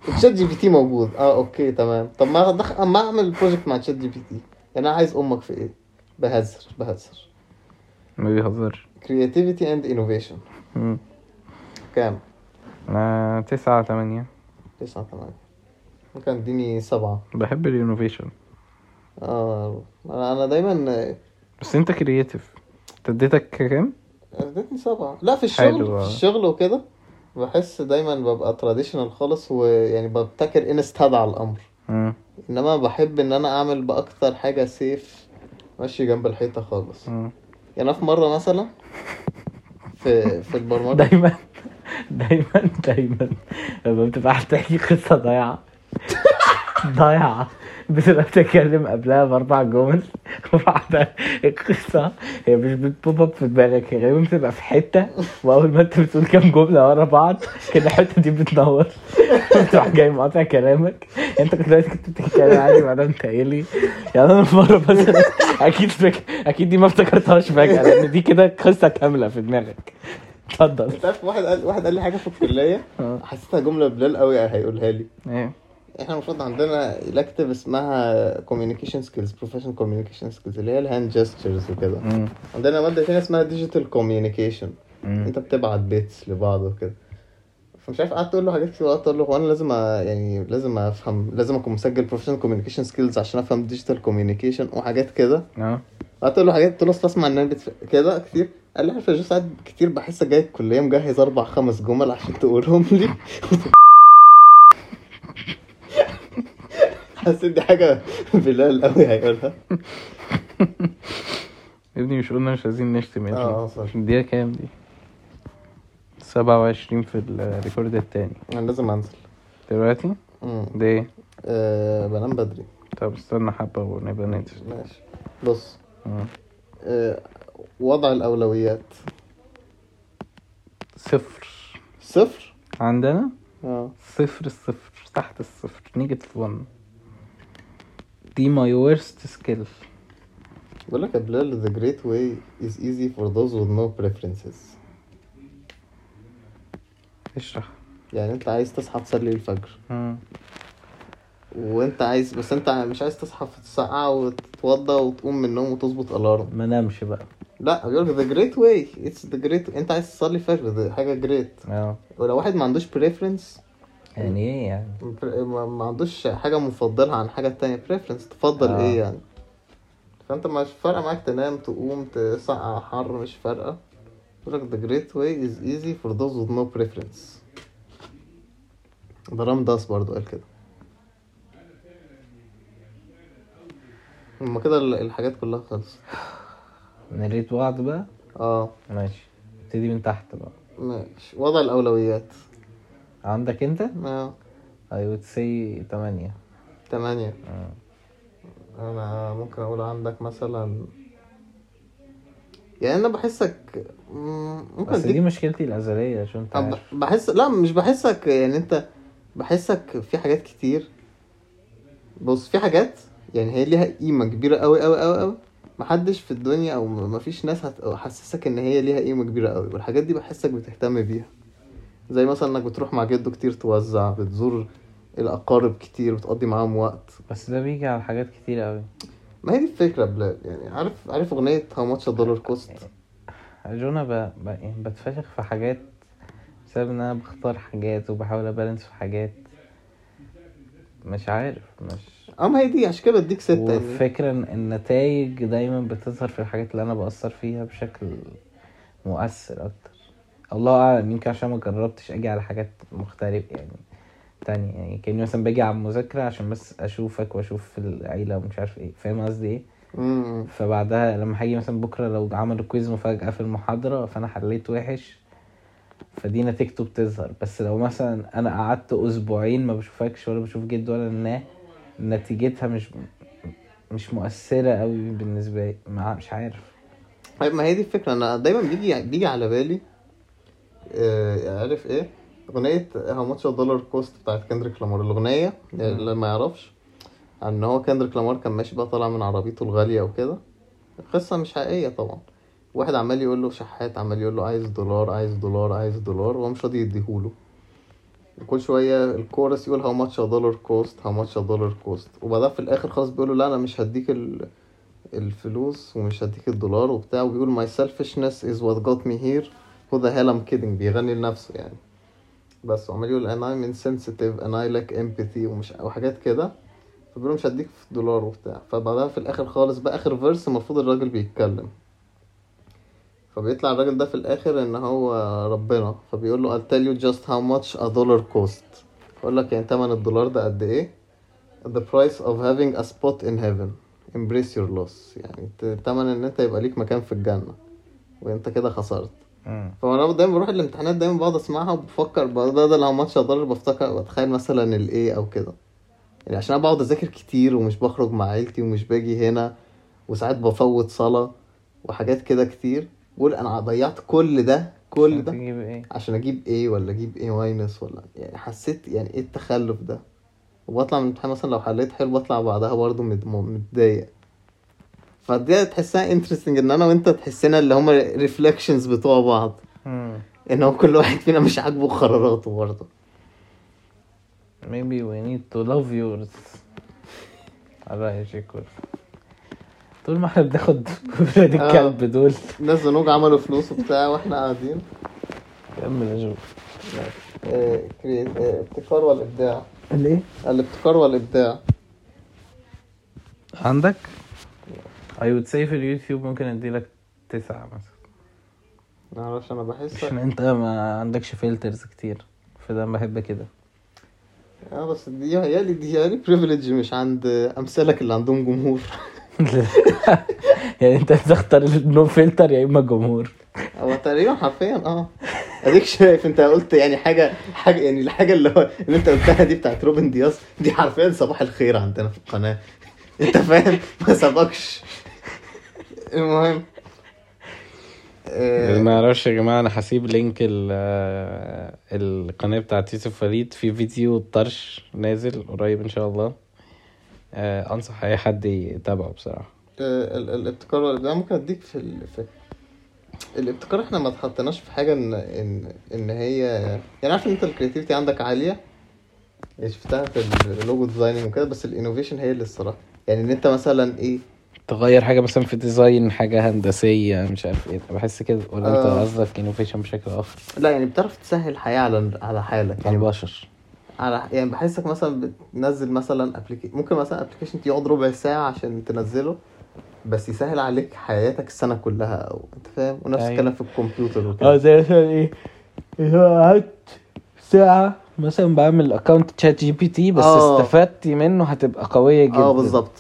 ChatGPT موجود. آه okay تمام. طب ما أدخ... ما أعمل project مع ChatGPT. يعني أنا عايز أمك في إيه؟ بهزر بهزر. ما بيهزرش. And innovation. مم. كام؟ أنا تسعة تمانية. تسعة تمانية. ممكن أديني سبعة. بحب ال innovation آه أنا دايما بس أنت creative انت اديتك كام؟ اديتني سبعة لا في الشغل حلو، آه. في الشغل وكده بحس دايما ببقى traditional خالص ويعني ببتكر ان استدعى الأمر مم. إنما بحب إن أنا أعمل بأكتر حاجة safe ماشي جنب الحيطة خالص مم. يعني أنا في مرة مثلا في في البرمجة دايما دايما دايما لما بتبقى هتحكي قصة ضايعة ضايعة بتبقى بتتكلم قبلها بأربع جمل وبعدها القصة هي مش بتبوب أب في دماغك هي غالبا بتبقى في حتة وأول ما أنت بتقول كام جملة ورا بعض كده الحتة دي بتنور. بتروح جاي مقاطع كلامك. أنت كنت دلوقتي كنت بتتكلم عادي بعدها أنت قايل يعني أنا مرة مثلا أكيد فك... أكيد دي ما افتكرتهاش فجأة لأن دي كده قصة كاملة في دماغك. اتفضل. أنت عارف واحد قال واحد قال لي حاجة في الكلية؟ آه. حسيتها جملة بلال قوي هيقولها لي. إيه؟ إحنا المفروض عندنا elective اسمها communication skills professional communication skills اللي هي ال hand gestures وكده. عندنا مادة تانية اسمها digital communication مم. انت بتبعت bits لبعض وكده فمش عارف قعدت أقول له حاجات كتير وقعدت أقول له هو أنا لازم يعني لازم أفهم لازم أكون مسجل professional communication skills عشان أفهم digital communication وحاجات كده آه قعدت أقول له حاجات قلت له أصل أسمع إن أنا. كده كتير قال لي عارف ساعات كتير بحسك جاي الكلية مجهز أربع خمس جمل عشان تقولهم لي حسيت دي حاجة بلال قوي هيقولها. يا ابني مش قلنا مش عايزين نشتم يا آه، ابني. صح. الدقيقة كام دي؟ سبعة وعشرين في الريكورد التاني. أنا لازم أنزل. دلوقتي؟ امم ده إيه؟ أه بنام بدري. طب استنى حبة ونبقى ننزل. ماشي. بص. مم. أه وضع الأولويات. صفر. صفر؟ عندنا؟ آه. صفر الصفر تحت الصفر negative 1 دي my worst skill بقول لك بلال the great way is easy for those with no preferences. اشرح. يعني انت عايز تصحى تصلي الفجر. مم. وانت عايز بس انت مش عايز تصحى في الساعة وتتوضى وتقوم من النوم وتظبط ال alarm ما نامش بقى. لا بيقول لك the great way it's the great انت عايز تصلي الفجر دي حاجة great. آه. ولو واحد ما عندوش preference يعني إيه يعني؟ ما ما عندوش حاجة مفضلها عن حاجة تانية. Preference تفضل آه. إيه يعني؟ فأنت مش فارقة معاك تنام تقوم تسقع حر مش فارقة. بيقول لك the great way is easy for those with no preference. ده رام داس برضو قال كده. هما كده ال- الحاجات كلها خلصت. نريد بعض بقى؟ آه. ماشي. نبتدي من تحت بقى. ماشي. وضع الأولويات. عندك انت؟ آه. I would say تمانية. تمانية. آه. أنا ممكن أقول عندك مثلا يعني أنا بحسك مم، ممكن بس دي مشكلتي الأزلية عشان أنت عارف. بحس لا مش بحسك يعني أنت بحسك في حاجات كتير. بص في حاجات يعني هي ليها قيمة كبيرة أوي أوي أوي أوي. محدش في الدنيا م- مفيش ناس هتحسسك إن هي ليها قيمة كبيرة أوي والحاجات دي بحسك بتهتم بيها. زي مثلا إنك بتروح مع جده كتير توزع بتزور الأقارب كتير بتقضي معاهم وقت. بس ده بيجي على حاجات كتير قوي ما هي دي الفكرة بلال يعني عارف عارف أغنية هاو ماتش دولار كوست جونا ب... ب... يعني بتفشخ في حاجات بسبب إن أنا بختار حاجات وبحاول أبالانس في حاجات. مش عارف مش أه ما هي دي عشان كده بديك ستة يعني. والفكرة إن النتائج دايما بتظهر في الحاجات اللي أنا بأثر فيها بشكل مؤثر أكتر. الله أعلم يمكن عشان ما جربتش أجي على حاجات مختلفة يعني تانية يعني كأني مثلا باجي على المذاكرة عشان بس أشوفك وأشوف العيلة ومش عارف إيه فاهم قصدي إيه. فبعدها لما هاجي مثلا بكرة لو عملوا كويز مفاجأة في المحاضرة فأنا حليت وحش فدي نتيجته بتظهر. بس لو مثلا أنا قعدت أسبوعين ما بشوفكش ولا بشوف جد ولا ناه نتيجتها مش مش مؤثرة قوي بالنسبة لي مش عارف. طيب ما هي دي الفكرة. أنا دايما بيجي بيجي على بالي عارف إيه؟ أغنية How Much a Dollar Cost بتاعت كندريك لامار. الأغنية اللي ما يعرفش إن هو كندريك لامار كان ماشي بقى طالع من عربيته الغالية وكده. القصة مش حقيقية طبعا. واحد عمال يقول له شحات عمال يقول له عايز دولار عايز دولار عايز دولار وهو مش راضي يديهوله. كل شوية الكورس يقول how much a dollar cost how much a dollar cost وبعدها في الآخر خلاص بيقولوا لا أنا مش هديك ال... الفلوس ومش هديك الدولار وبتاع. وبيقول my selfishness is what got me here. Who the hell I'm kidding بيغني لنفسه يعني. بس وعمال يقول and I'm insensitive and I lack empathy ومش وحاجات كده. فبيقولوا مش هديك في دولار وبتاع. فبعدها في الآخر خالص بقى آخر verse المفروض الراجل بيتكلم. فبيطلع الراجل ده في الآخر إن هو ربنا. فبيقول له I'll tell you just how much a dollar cost. يقول لك يعني تمن الدولار ده قد إيه؟ The price of having a spot in heaven. Embrace your loss. يعني تمن إن أنت يبقى ليك مكان في الجنة. وأنت كده خسرت. فانا دايما بروح الامتحانات دايما بقعد اسمعها وبفكر بدل much a dollar بفتكر بتخيل مثلا الايه أو كده. يعني عشان أنا بقعد أذاكر كتير ومش بخرج مع عيلتي ومش باجي هنا وساعات بفوت صلاة وحاجات كده كتير. بقول أنا ضيعت كل ده كل ده إيه عشان أجيب A ولا أجيب A minus ولا يعني حسيت يعني إيه التخلف ده؟ وبطلع من الامتحان مثلا لو حليت حلو بطلع بعدها برضه متضايق. فدي تحسها interesting إن أنا وأنت تحسنا اللي هما reflections بتوع بعض. ان هو كل واحد فينا مش عاجبه قراراته برضه. Maybe we need to love yours. على رأي شيكور طول ما إحنا بناخد ولاد آه. الكلب دول. الناس زنوج عملوا فلوس وبتاع وإحنا قاعدين. كمل يا جو. آه، crea- آه، ابتكار والابداع ليه؟ الابتكار والابداع عندك؟ I would say في اليوتيوب ممكن اديلك تسعة مثلا. معرفش أنا بحس عشان أنت ما عندكش filters كتير فده بحب كده. آه بس دي هيالي دي هيالي privilege مش عند أمثالك اللي عندهم جمهور. يعني أنت تختار ال no filter يا إما جمهور. هو تقريبا حرفيا آه. أديك شايف أنت قلت يعني حاجة حاجة يعني الحاجة اللي هو اللي أنت قلتها دي بتاعت روبن دياس دي حرفيا صباح الخير عندنا في القناة. أنت فاهم؟ ما سبقش. المهم اللي آه، ما يعرفش يا جماعة أنا هسيب link ال- آه، القناة بتاعت يوسف فريد. في فيديو طرش نازل قريب إن شاء الله. آه، أنصح أي حد يتابعه بصراحة. ال- الابتكار والابداع ممكن أديك في, ال... في الابتكار إحنا ما اتحطناش في حاجة إن إن إن هي يعني عارف إن أنت ال creativity عندك عالية؟ يعني شفتها في ال logo designing وكده بس ال innovation هي اللي الصراحة. يعني إن أنت مثلا إيه تغير حاجة مثلا في design حاجة هندسية مش عارف إيه أنا بحس كده ولا أنت آه. قصدك innovation بشكل آخر لا يعني بتعرف تسهل الحياة على على حالك على يعني البشر على يعني بحسك مثلا بتنزل مثلا application ممكن مثلا application يقعد ربع ساعة عشان تنزله بس يسهل عليك حياتك السنة كلها أو أنت فاهم ونفس أيوة. الكلام في الكمبيوتر وكده آه زي مثلا إيه إذا قعدت ساعة مثلا بعمل account ChatGPT بس آه. استفدت منه هتبقى قوية جدا آه بالظبط.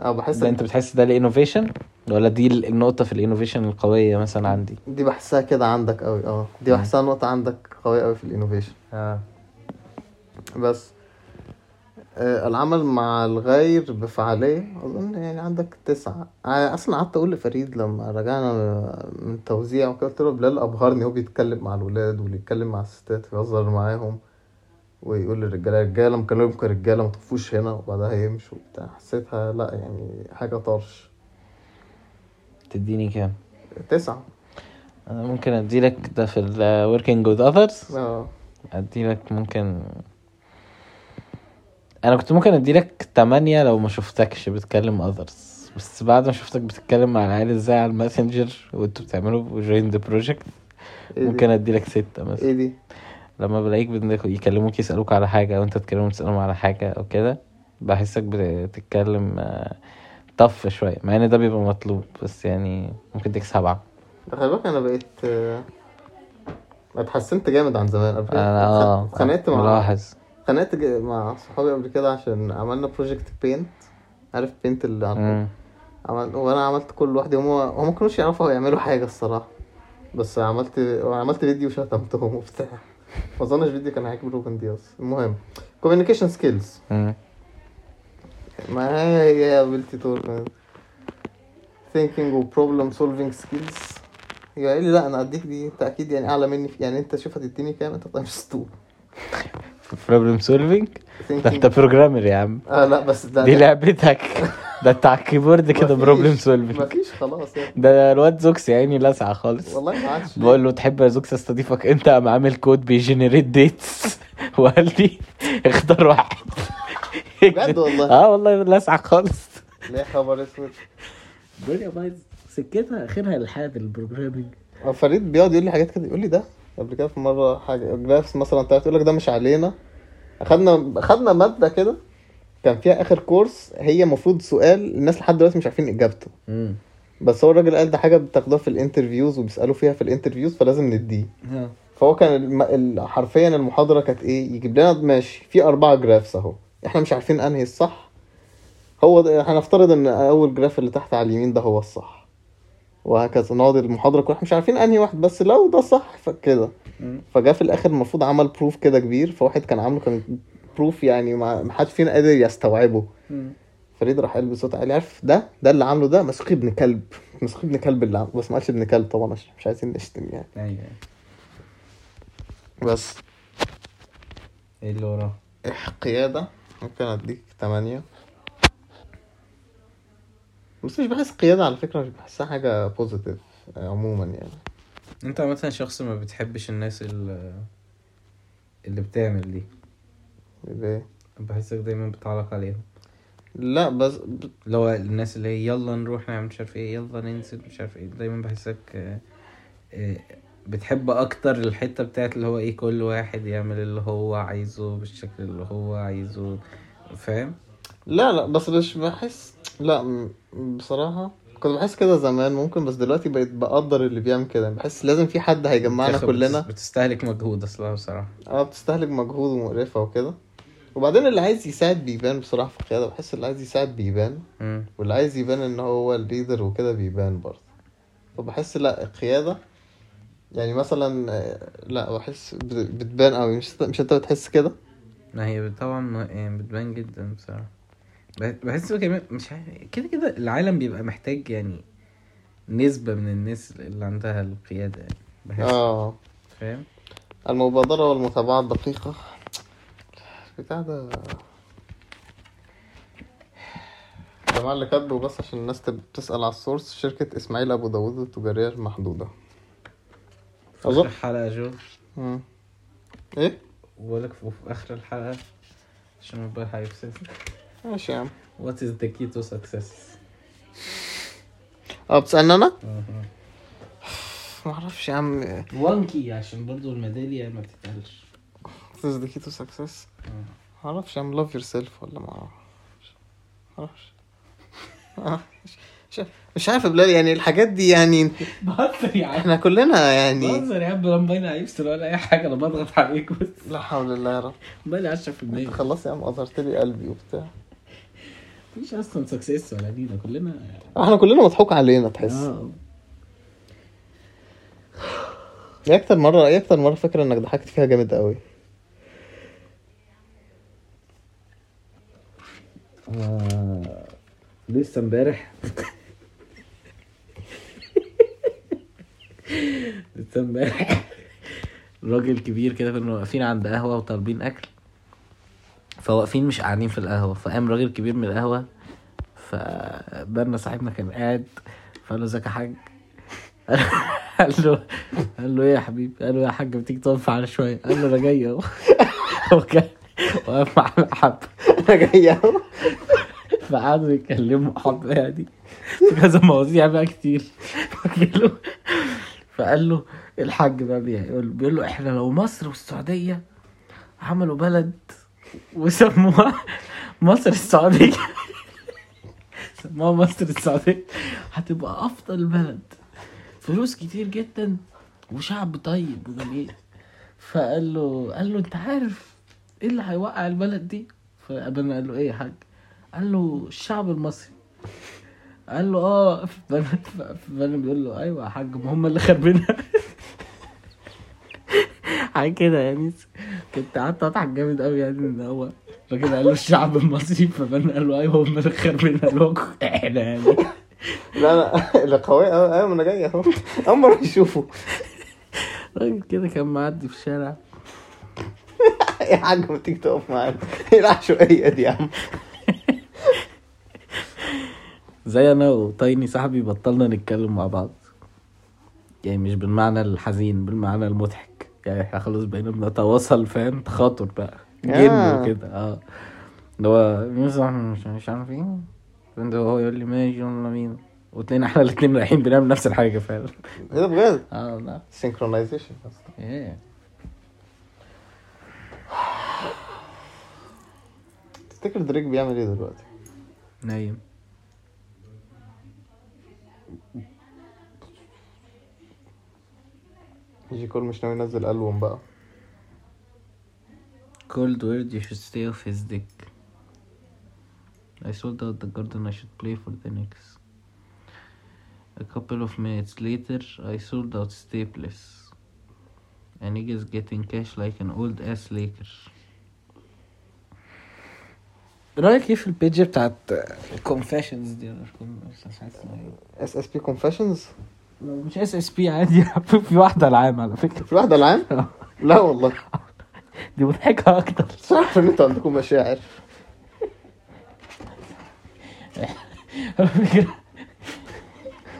آه بحس ده انت بتحس ده ال innovation ولا دي النقطة في ال innovation القوية مثلا عندي؟ دي بحسها كده عندك قوي آه. دي بحسها نقطة عندك قوية قوي في ال innovation. آه. بس آه العمل مع الغير بفعالية أظن يعني عندك تسعة. آه أصلا قعدت أقول لفريد لما رجعنا من توزيع وكده قلت له بلال أبهرني هو بيتكلم مع الولاد واللي يتكلم مع الستات ويهزر معاهم. ويقول للرجالة رجالة مكلمكم رجالة ما تقفوش هنا. وبعدها يمشوا وبتاع. حسيتها لأ يعني حاجة طرش. تديني كام؟ تسعة. أنا ممكن اديلك ده في ال working with others. آه. اديلك ممكن أنا كنت ممكن اديلك تمانية لو ما شفتكش بتكلم others. بس بعد ما شفتك بتتكلم مع العيال إزاي على الماسنجر وأنتوا بتعملوا project إيه دي؟ ممكن اديلك ستة مثلا. إيه دي؟ لما بلاقيك يكلموك يسألوك على حاجة وانت تكلمهم تسألهم على حاجة أو كده بحسك بتتكلم آه، tough شوية مع إن ده بيبقى مطلوب بس يعني ممكن اديك سبعة خلي بالك أنا بقيت آه، اتحسنت جامد عن زمان. قبل كده آه اتخانقت مع ملاحظ. اتخانقت مع صحابي قبل كده عشان عملنا project paint عارف paint اللي عن... مم. عمل... وأنا عملت كل واحد هم هم ما كانوش يعرفوا يعملوا حاجة الصراحة بس عملت عملت فيديو شتمتهم وبتاع. ما أظنش فيديو كان هيعجب روبن دياز المهم كوميونيكيشن سكيلز. ما هي هي ability to thinking و problem solving skills. هي قال لي لا أنا أديك دي انت أكيد يعني أعلى مني يعني أنت شوف هتديني كام؟ أنت تايمز 2 بروبلم سولفينج ده أنت بروجرامر يا عم. آه لا بس ده دي لعبتك. ده بتاع الكيبورد كده بروبلم سولفنج مفيش خلاص يعني. ده الواد زوكس يا عيني لسعة خالص. والله ما عادش. بقول له تحب يا زوكس استضيفك؟ انت قام عامل كود بيجنريت ديتس وقال لي اختار واحد. بجد والله؟ آه والله لسعة خالص. ليه خبر أسود. الدنيا بايظ سكتها آخرها الحاد ال programming. هو فريد بيقعد يقول لي حاجات كده. يقول لي ده قبل كده في مرة حاجة graphs مثلا بتاعت يقول لك ده مش علينا. اخدنا اخدنا مادة كده. كان فيها آخر course هي المفروض سؤال الناس لحد دلوقتي مش عارفين إجابته. بس هو الراجل قال ده حاجة بتاخدوها في ال interviews وبيسألوا فيها في ال interviews فلازم نديه. فهو كان الم... حرفيا المحاضرة كانت إيه يجيب لنا ماشي في أربعة graphs أهو. إحنا مش عارفين أنهي الصح. هو ده هنفترض إن أول graph اللي تحت على اليمين ده هو الصح. وهكذا نقعد المحاضرة كلها مش عارفين أنهي واحد بس لو ده صح فكده فجاء في الآخر المفروض عمل proof كده كبير فواحد كان عامله كان proof يعني ما حدش فينا قادر يستوعبه. فريد راح قال بصوت عالي عارف ده؟ ده اللي عامله ده مسخي ابن كلب. مسخي ابن كلب اللي عامله بس ما قالش ابن كلب طبعا عشان مش عايزين نشتم يعني. أيوه. بس. إيه اللي وراه؟ قيادة ممكن أديك تمانية. بس مش بحس قيادة على فكرة مش بحسها حاجة بوزيتيف عموما يعني. أنت مثلا شخص ما بتحبش الناس اللي اللي بتعمل دي. ليه؟ بحسك دايما بتعلق عليهم. لا بس هو الناس اللي هي يلا نروح نعمل مش عارف إيه يلا ننزل مش عارف إيه دايما بحسك آه، آه، بتحب أكتر الحتة بتاعت اللي هو إيه كل واحد يعمل اللي هو عايزه بالشكل اللي هو عايزه فاهم؟ لا لا بس مش بحس لا م- بصراحة كنت بحس كده زمان ممكن بس دلوقتي بقيت بقدر اللي بيعمل كده. بحس لازم في حد هيجمعنا كلنا. بتستهلك مجهود أصلا بصراحة. آه بتستهلك مجهود ومقرفة وكده. وبعدين اللي عايز يساعد بيبان بصراحة في القيادة بحس اللي عايز يساعد بيبان. واللي عايز يبان إن هو الليدر وكده بيبان برضه. فبحس لا القيادة يعني مثلا لا بحس بت- بتبان قوي مش مش أنت بتحس كده؟ ما هي طبعا يعني بتبان جدا بصراحة. بح- بحس كمان مش عارف كده كده العالم بيبقى محتاج يعني نسبة من الناس اللي عندها القيادة يعني. بحس. آه. فاهم؟ المبادرة والمتابعة الدقيقة. بتاع ده. الجماعة اللي كاتبه بس عشان الناس تب- تسأل على السورس شركة إسماعيل أبو داوود التجارية المحدودة. في آخر الحلقة جو. مم. إيه؟ بقولك في في آخر الحلقة عشان الموبايل هيفصل ماشي يا عم. What is the key to success؟ آه بتسألني أنا؟ معرفش يا عم. وان كي عشان برضو الميدالية ما بتتقالش. This is the key to success. معرفش عم love yourself ولا معرفش معرفش. مش- عارف بلال يعني الحاجات دي يعني بهزر يا عم. إحنا كلنا يعني بهزر يا عم لا موبايلي هيفصل ولا أي حاجة أنا بضغط عليك بس. لا حول الله يا رب. موبايلي 10% خلاص يا عم اظهرت لي قلبي وبتاع. مفيش أصلا سكسس ولا لينا كلنا إحنا كلنا مضحوك علينا تحس. آه. إيه أكتر مرة إيه أكتر مرة فاكر إنك ضحكت فيها جامد قوي لسه امبارح. لسه امبارح. راجل كبير كده كنا واقفين عند قهوة وطالبين أكل. فواقفين مش قاعدين في القهوة. فقام راجل كبير من القهوة فبنا صاحبنا كان قاعد. فقال له إزيك يا حاج؟ قال له قال له إيه يا حبيبي؟ قال له يا حاج بتيجي تقف معانا شوية؟ قال له أنا جاي أهو. واقف معانا حبة أنا جاي أهو. فقعدوا يتكلموا حبة يعني في كذا مواضيع بقى كتير. فقال له الحاج بقى بيقول بيقول له إحنا لو مصر والسعودية عملوا بلد وسموها مصر السعودية. سموها مصر السعودية. هتبقى أفضل بلد. فلوس كتير جدا وشعب طيب وجميل. فقال له قال له أنت عارف إيه اللي هيوقع البلد دي؟ فابن قال له إيه يا حاج؟ قال له الشعب المصري. قال له آه فبنا بيقول له أيوه يا حاج ما هم اللي خربينها حاجة كده يعني. كنت قعدت اضحك جامد قوي يعني ان هو الراجل قال له الشعب المصري فبنا قال له أيوه هم اللي خربينها اللي هو إحنا يعني. لا لا اللي قوي قوي أيوه أنا جاي أهو. أول مرة يشوفه. راجل كده كان معدي في الشارع. يا حاج ما تيجي تقف معانا. إيه العشوائيه دي يا عم. زي أنا وتايني صاحبي بطلنا نتكلم مع بعض. يعني مش بالمعنى الحزين بالمعنى المضحك. يعني إحنا خلاص بقينا بنتواصل فاهم؟ تخاطر بقى. جن آه. وكده آه. اللي هو مش مش عارف إيه هو يقول لي ماشي يلا بينا. وتلاقينا إحنا الاتنين رايحين بنعمل نفس الحاجة فعلا. إيه ده بجد؟ آه لا سينكرونايزيشن إيه تفتكر دريك بيعمل ايه دلوقتي نايم جي كول مش ناوي ينزل ألبوم بقى Cold word you should stay off his dick. I sold out the garden I should play for the Knicks. A couple of minutes later, I sold out Staples. A nigga's getting cash like an old ass Laker. رأيك إيه في البيج بتاعت confessions دي؟ ولا مش عارف اس اس بي كونفيشنز مش اس اس بي عادي. في واحدة العام على فكرة. في واحدة العام؟ لا والله. دي مضحكة أكتر. مش عارف إن أنتوا عندكم مشاعر. على فكرة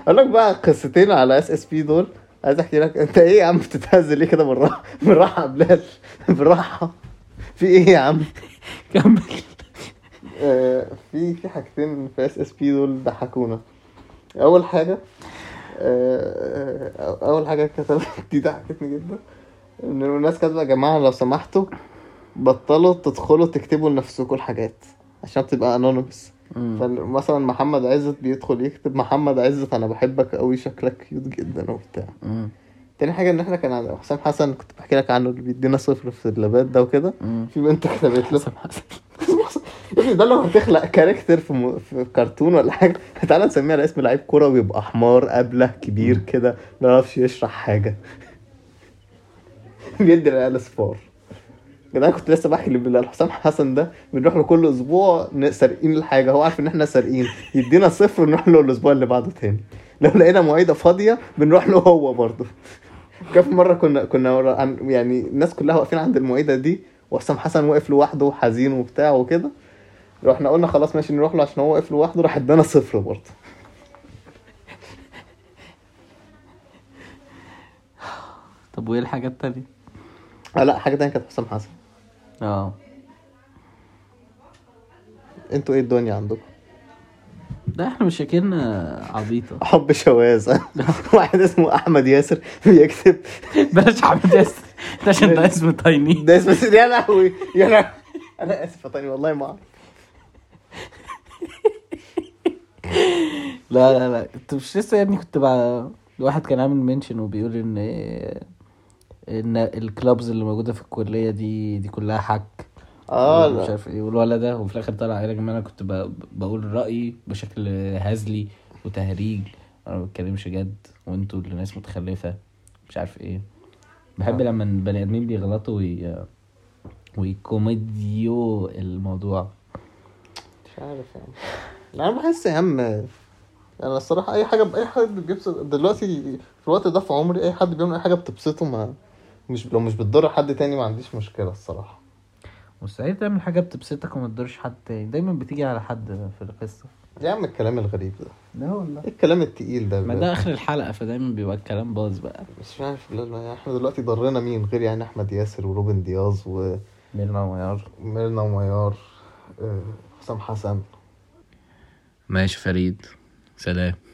أقول لك بقى قصتين على اس اس بي دول. عايز أحكي لك. أنت إيه يا عم بتتهز ليه كده بالراحة؟ بالراحة يا بلال. بالراحة. في إيه يا عم؟ كمل. آه، في في حاجتين في SSP دول ضحكونا. أول حاجة آه، آه، أول حاجة كتبت دي ضحكتني جدا. إن الناس كاتبة يا جماعة لو سمحتوا بطلوا تدخلوا تكتبوا لنفسكم الحاجات عشان بتبقى anonymous فمثلا محمد عزت بيدخل يكتب محمد عزت أنا بحبك قوي شكلك cute جدا وبتاع. تاني حاجة إن إحنا كان عند حسام حسن كنت بحكي لك عنه اللي بيدينا صفر في ال labات ده وكده. في بنت كتبت له. يا ابني ده لو هتخلق كاركتر في, م... في كرتون ولا حاجة تعالى نسميه على اسم لعيب كورة ويبقى حمار أبله كبير كده ما يعرفش يشرح حاجة. بيدي العيال صفار كده أنا كنت لسه بحكي بالله حسام حسن ده بنروح له كل أسبوع سارقين الحاجة هو عارف إن إحنا سارقين. يدينا صفر ونروح له الأسبوع اللي بعده تاني. لو لقينا معيده فاضية بنروح له هو برضه. في مرة كنا كنا يعني الناس كلها واقفين عند المعيده دي وحسام حسن واقف لوحده حزين وبتاع وكده. رحنا قلنا خلاص ماشي نروح له عشان هو واقف لوحده راح ادانا صفر برضه. طب وإيه الحاجات التانية؟ آه لا حاجة تانية كانت حسام حسن. آه. أنتوا إيه الدنيا عندكم؟ ده إحنا مشاكلنا عبيطة. حب شواذ. واحد اسمه أحمد ياسر بيكتب. بلاش حمد ياسر. ده عشان ده اسم تايني. ده اسمه يا لهوي. يا لهوي. أنا آسف يا طارق والله ما اعرف لا لا لا. انت مش لسه يا ابني كنت بقى الواحد كان عامل منشن وبيقول إن إن الكلابز اللي موجودة في الكلية دي دي كلها حك. آه مش لا. عارف إيه. والولد ده وفي الآخر طلع قال يا جماعة أنا كنت بقول رأيي بشكل هزلي وتهريج. أنا ما بتكلمش جد وأنتوا اللي ناس متخلفة. مش عارف إيه. بحب. لما البني آدمين بيغلطوا وي... ويكوميديو الموضوع. مش عارف يعني. أنا بحس يا عم أنا الصراحة أي حاجة أي حد بيبسط دلوقتي في الوقت ده في عمري أي حد بيعمل أي حاجة بتبسطه ما مش لو مش بتضر حد تاني ما عنديش مشكلة الصراحة. مستحيل تعمل حاجة بتبسطك وما تضرش حد تاني. دايما بتيجي على حد في القصة. يا عم الكلام الغريب ده. لا والله. إيه الكلام التقيل ده ما؟ ده آخر الحلقة فدايما بيبقى الكلام باظ بقى. مش عارف لا لا يعني إحنا دلوقتي ضرنا مين غير يعني أحمد ياسر وروبن دياز ميرنا وميار. وميرنا وميار آه، حسام حسن. ماشي فريد سلام.